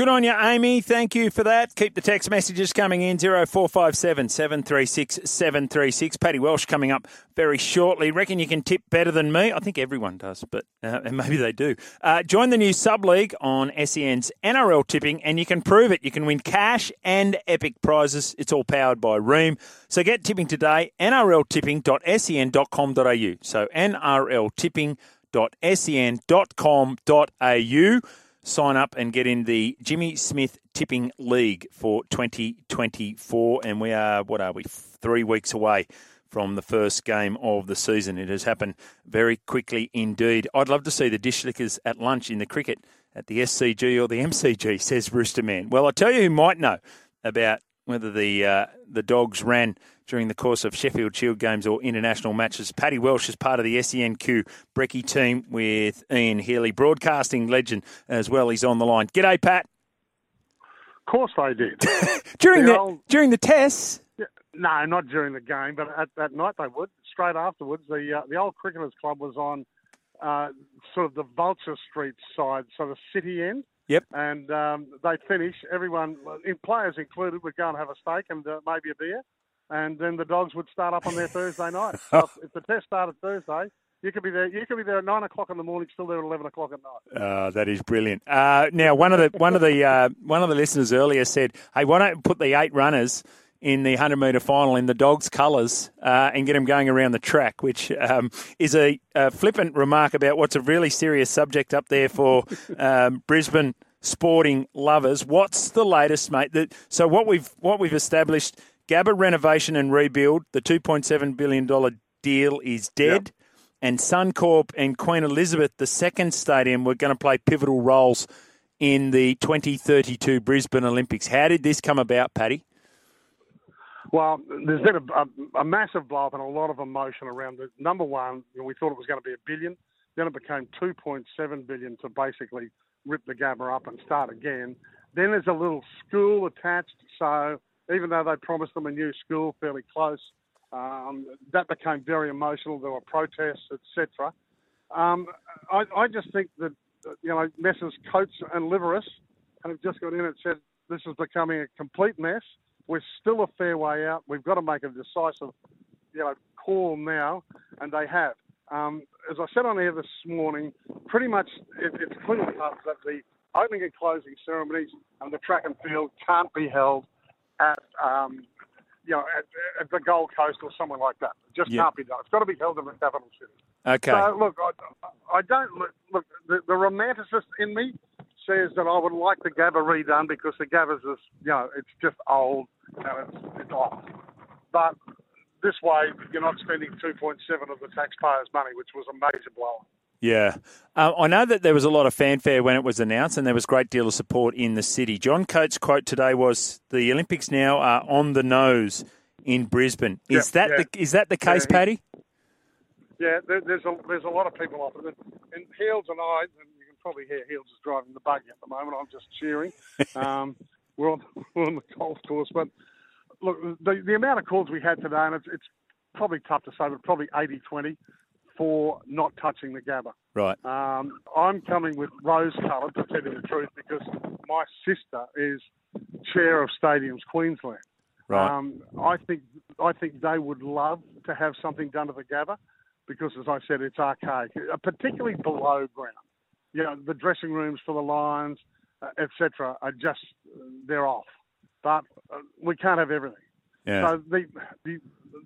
Good on you, Amy. Thank you for that. Keep the text messages coming in 0457 736 736. Paddy Welsh coming up very shortly. Reckon you can tip better than me? I think everyone does, but uh, and maybe they do. Uh, join the new sub league on SEN's NRL tipping, and you can prove it. You can win cash and epic prizes. It's all powered by Ream. So get tipping today. NRLtipping.sen.com.au. So NRLtipping.sen.com.au sign up and get in the Jimmy Smith Tipping League for 2024. And we are, what are we, three weeks away from the first game of the season. It has happened very quickly indeed. I'd love to see the dish lickers at lunch in the cricket at the SCG or the MCG, says Rooster Man. Well, I'll tell you who might know about whether the uh, the dogs ran during the course of Sheffield Shield games or international matches. Paddy Welsh is part of the SENQ Brecky team with Ian Healy, broadcasting legend as well. He's on the line. G'day, Pat. Of course they did. during the, old, during the tests. No, not during the game, but at that night they would. Straight afterwards, the uh, the old cricketers club was on uh, sort of the Vulture Street side, so the city end. Yep. And um, they finish. Everyone, in players included, would go and have a steak and uh, maybe a beer, and then the dogs would start up on their Thursday night. So if the test started Thursday, you could be there. You could be there at nine o'clock in the morning, still there at eleven o'clock at night. Uh, that is brilliant. Uh, now, one of the one of the uh, one of the listeners earlier said, "Hey, why don't put the eight runners in the hundred metre final in the dogs' colours uh, and get them going around the track?" Which um, is a, a, flippant remark about what's a really serious subject up there for um, Brisbane sporting lovers. What's the latest, mate? That, so what we've what we've established: Gabba renovation and rebuild. The two point seven billion dollar deal is dead. Yep and Suncorp and Queen Elizabeth II Stadium were going to play pivotal roles in the 2032 Brisbane Olympics. How did this come about, Paddy? Well, there's been a, a, a massive blow up and a lot of emotion around it. Number one, we thought it was going to be a billion. Then it became 2.7 billion to basically rip the Gabba up and start again. Then there's a little school attached. So even though they promised them a new school fairly close, um, that became very emotional. There were protests, etc. Um, I, I, just think that you know Messrs. Coates and Liveris have just got in and said this is becoming a complete mess. We're still a fair way out. We've got to make a decisive, you know, call now, and they have. Um, as I said on air this morning, pretty much it, it's clear that the opening and closing ceremonies and the track and field can't be held at um, you know, at, at, the Gold Coast or somewhere like that. It just yep. can't be done. It's got to be held in the capital city. Okay. So look, I, I don't look. Look, the, the, romanticist in me says that I would like the Gabba redone because the Gabba's is, you know, it's just old and it's, it's off. But this way, you're not spending 2.7 of the taxpayers' money, which was a major blow. Yeah. Uh, I know that there was a lot of fanfare when it was announced and there was a great deal of support in the city. John Coates' quote today was the Olympics now are on the nose in Brisbane. Is that yeah. the is that the case, yeah, Paddy? Yeah, there, there's a there's a lot of people off it. And Heels and I, and you can probably hear Heels is driving the buggy at the moment. I'm just cheering. um, we're, on, we're on the golf course, but look, the, the amount of calls we had today, and it's, it's probably tough to say, but probably 80-20 for not touching the Gabba. Right. Um, I'm coming with rose coloured, to tell you the truth, because my sister is chair of Stadiums Queensland. Right. Um, I think I think they would love to have something done to the Gabba, because as I said, it's archaic, uh, particularly below ground. You know, the dressing rooms for the Lions, uh, etc., are just they're off. But uh, we can't have everything. Yeah. So the, the,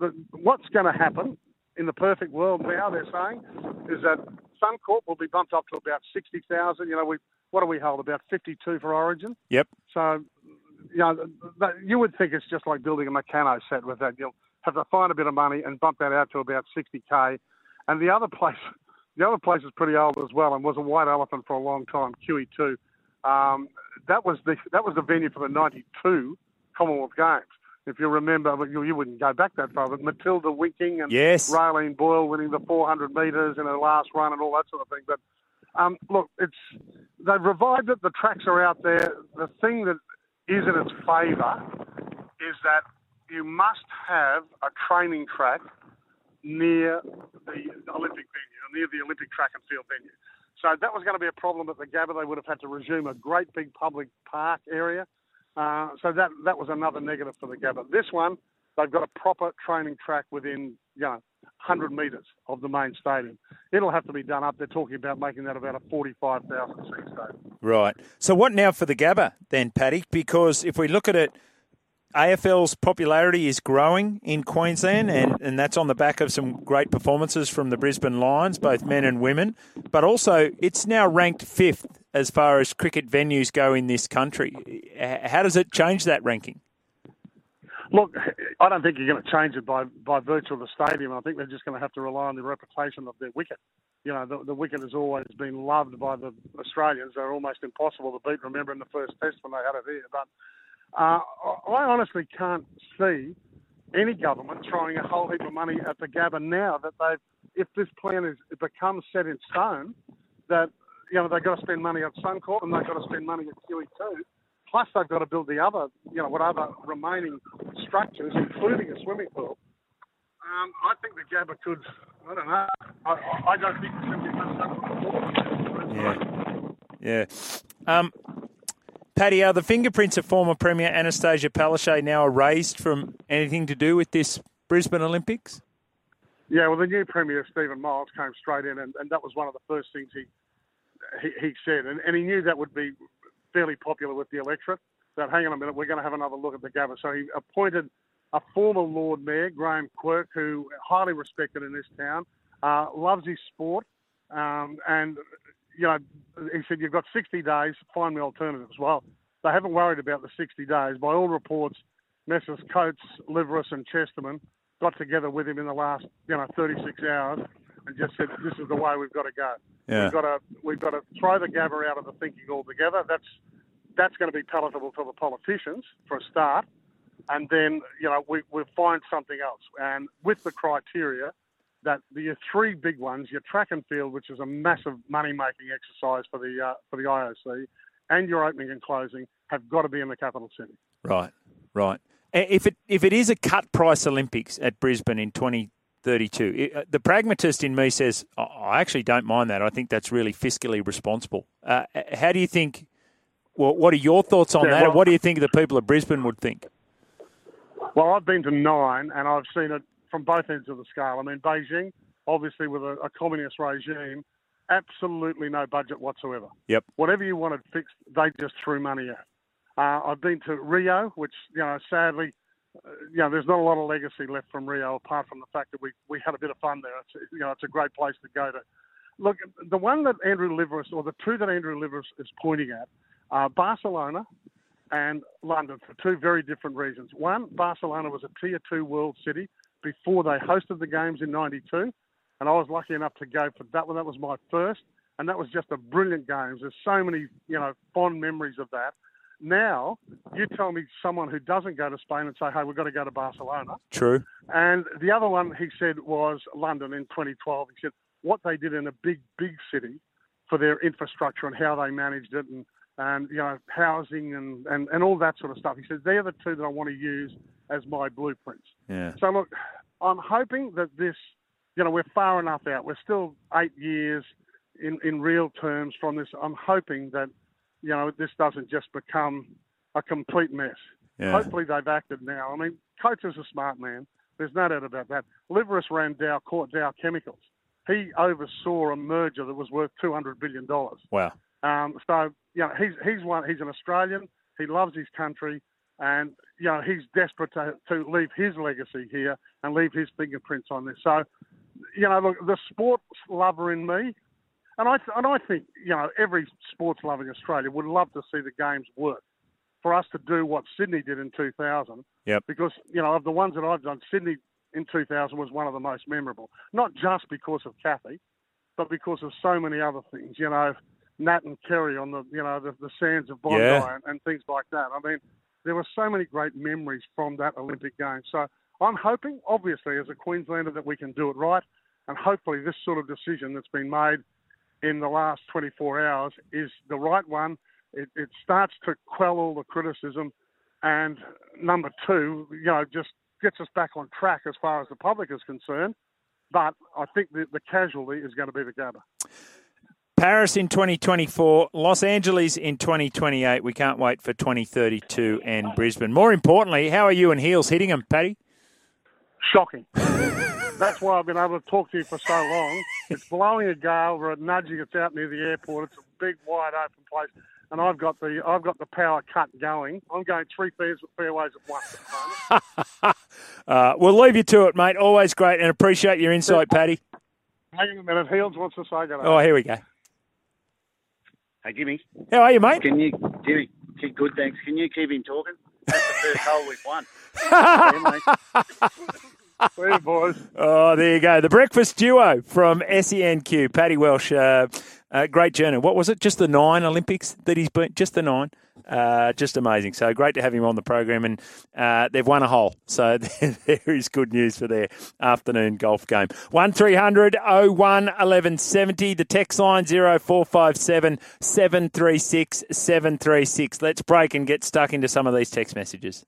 the what's going to happen in the perfect world now, they're saying, is that Suncorp will be bumped up to about 60,000. You know, we what do we hold? About 52 for Origin. Yep. So, you know, you would think it's just like building a Meccano set with that. You'll have to find a bit of money and bump that out to about 60k. And the other place, the other place is pretty old as well, and was a white elephant for a long time. QE2. Um, that was the that was the venue for the '92 Commonwealth Games if you remember, you, you wouldn't go back that far, but Matilda Winking and yes. Raelene Boyle winning the 400 metres in her last run and all that sort of thing. But um, look, it's they've revived it. The tracks are out there. The thing that is in its favour is that you must have a training track near the Olympic venue, near the Olympic track and field venue. So that was going to be a problem at the Gabba. They would have had to resume a great big public park area. Uh, so that that was another negative for the Gabba. This one, they've got a proper training track within you know 100 metres of the main stadium. It'll have to be done up. They're talking about making that about a 45,000 seat stadium. Right. So what now for the Gabba then, Paddy? Because if we look at it AFL's popularity is growing in Queensland, and, and that's on the back of some great performances from the Brisbane Lions, both men and women. But also, it's now ranked fifth as far as cricket venues go in this country. How does it change that ranking? Look, I don't think you're going to change it by, by virtue of the stadium. I think they're just going to have to rely on the reputation of their wicket. You know, the, the wicket has always been loved by the Australians. They're almost impossible to beat. Remember in the first test when they had it here, but uh, I honestly can't see any government throwing a whole heap of money at the Gabba now that they've, if this plan is becomes set in stone, that you know they've got to spend money on Suncorp and they've got to spend money at QE2. Plus, they've got to build the other, you know, what other remaining structures, including a swimming pool. Um, I think the Gabba could. I don't know. I, I don't think it's going to be much Yeah. Yeah. Um, Paddy, are the fingerprints of former Premier Annastacia Palaszczuk now erased from anything to do with this Brisbane Olympics? Yeah, well, the new Premier, Steven Miles, came straight in, and, and that was one of the first things he he, he said. And, and he knew that would be fairly popular with the electorate. That, hang on a minute, we're going to have another look at the Gabba. So he appointed a former Lord Mayor, Graham Quirk, who highly respected in this town, uh, loves his sport, um, and you know, he said, you've got 60 days, find me alternatives. Well, they haven't worried about the 60 days. By all reports, Messrs. Coates, Liveris and Chesterman got together with him in the last, you know, 36 hours and just said, this is the way we've got to go. Yeah. We've got to, we've got to throw the Gabba out of the thinking altogether. That's, that's going to be palatable to the politicians for a start. And then, you know, we, we'll find something else. And with the criteria, that the three big ones, your track and field, which is a massive money-making exercise for the uh, for the IOC, and your opening and closing have got to be in the capital city. Right, right. If it if it is a cut price Olympics at Brisbane in 2032, uh, the pragmatist in me says I actually don't mind that. I think that's really fiscally responsible. Uh, how do you think? Well, what are your thoughts on yeah, that? Well, what do you think the people of Brisbane would think? Well, I've been to nine, and I've seen it from both ends of the scale. I mean, Beijing, obviously with a, a communist regime, absolutely no budget whatsoever. Yep. Whatever you wanted fixed, they just threw money at. Uh, I've been to Rio, which you know, sadly, uh, you know, there's not a lot of legacy left from Rio apart from the fact that we, we had a bit of fun there. It's, you know, it's a great place to go to. Look, the one that Andrew Liveris, or the two that Andrew Liveris is pointing at, are Barcelona and London for two very different reasons. One, Barcelona was a tier two world city before they hosted the games in '92, and I was lucky enough to go for that one. That was my first, and that was just a brilliant game. There's so many, you know, fond memories of that. Now, you tell me someone who doesn't go to Spain and say, "Hey, we've got to go to Barcelona." True. And the other one he said was London in 2012. He said what they did in a big, big city for their infrastructure and how they managed it and and you know housing and, and, and all that sort of stuff. He says they're the two that I want to use as my blueprints. Yeah. So look, I'm hoping that this, you know, we're far enough out. We're still eight years in in real terms from this. I'm hoping that, you know, this doesn't just become a complete mess. Yeah. Hopefully they've acted now. I mean, Coates is a smart man. There's no doubt about that. Liveris ran Dow, caught Dow Chemicals. He oversaw a merger that was worth $200 billion. Wow. Um, so, you know, he's, he's one, he's an Australian. He loves his country and you know he's desperate to, to leave his legacy here and leave his fingerprints on this. So, you know, look, the sports lover in me, and I and I think you know every sports lover in Australia would love to see the games work. For us to do what Sydney did in 2000, yep. because you know of the ones that I've done, Sydney in 2000 was one of the most memorable. Not just because of Cathy, but because of so many other things. You know, Nat and Kerri on the you know the, the sands of Bondi yeah. and, and things like that. I mean, there were so many great memories from that Olympic Games. So I'm hoping, obviously, as a Queenslander, that we can do it right. And hopefully, this sort of decision that's been made in the last 24 hours is the right one. It, it starts to quell all the criticism. And number two, you know, just gets us back on track as far as the public is concerned. But I think the, the casualty is going to be the Gabba. Paris in 2024, Los Angeles in 2028. We can't wait for 2032 and Brisbane. More importantly, how are you and Heels hitting them, Paddy? Shocking. That's why I've been able to talk to you for so long. It's blowing a gale. We're nudging. It's out near the airport. It's a big, wide open place, and I've got the I've got the power cut going. I'm going three with fairways at once. uh, we'll leave you to it, mate. Always great, and appreciate your insight, Paddy. Hang on a minute. Heels wants to say. Oh, here we go. Hey, Jimmy. How are you, mate? Can you, Jimmy? Good, thanks. Can you keep him talking? That's the first hole we've won. See boys. Oh, there you go. The breakfast duo from SENQ. Paddy Welsh, uh, uh, great journey. What was it? Just the nine Olympics that he's been? Just the nine. Uh, just amazing. So great to have him on the program, and uh, they've won a hole. So there is good news for their afternoon golf game. One 01 1170. The text line zero four five seven seven three six seven three six. Let's break and get stuck into some of these text messages.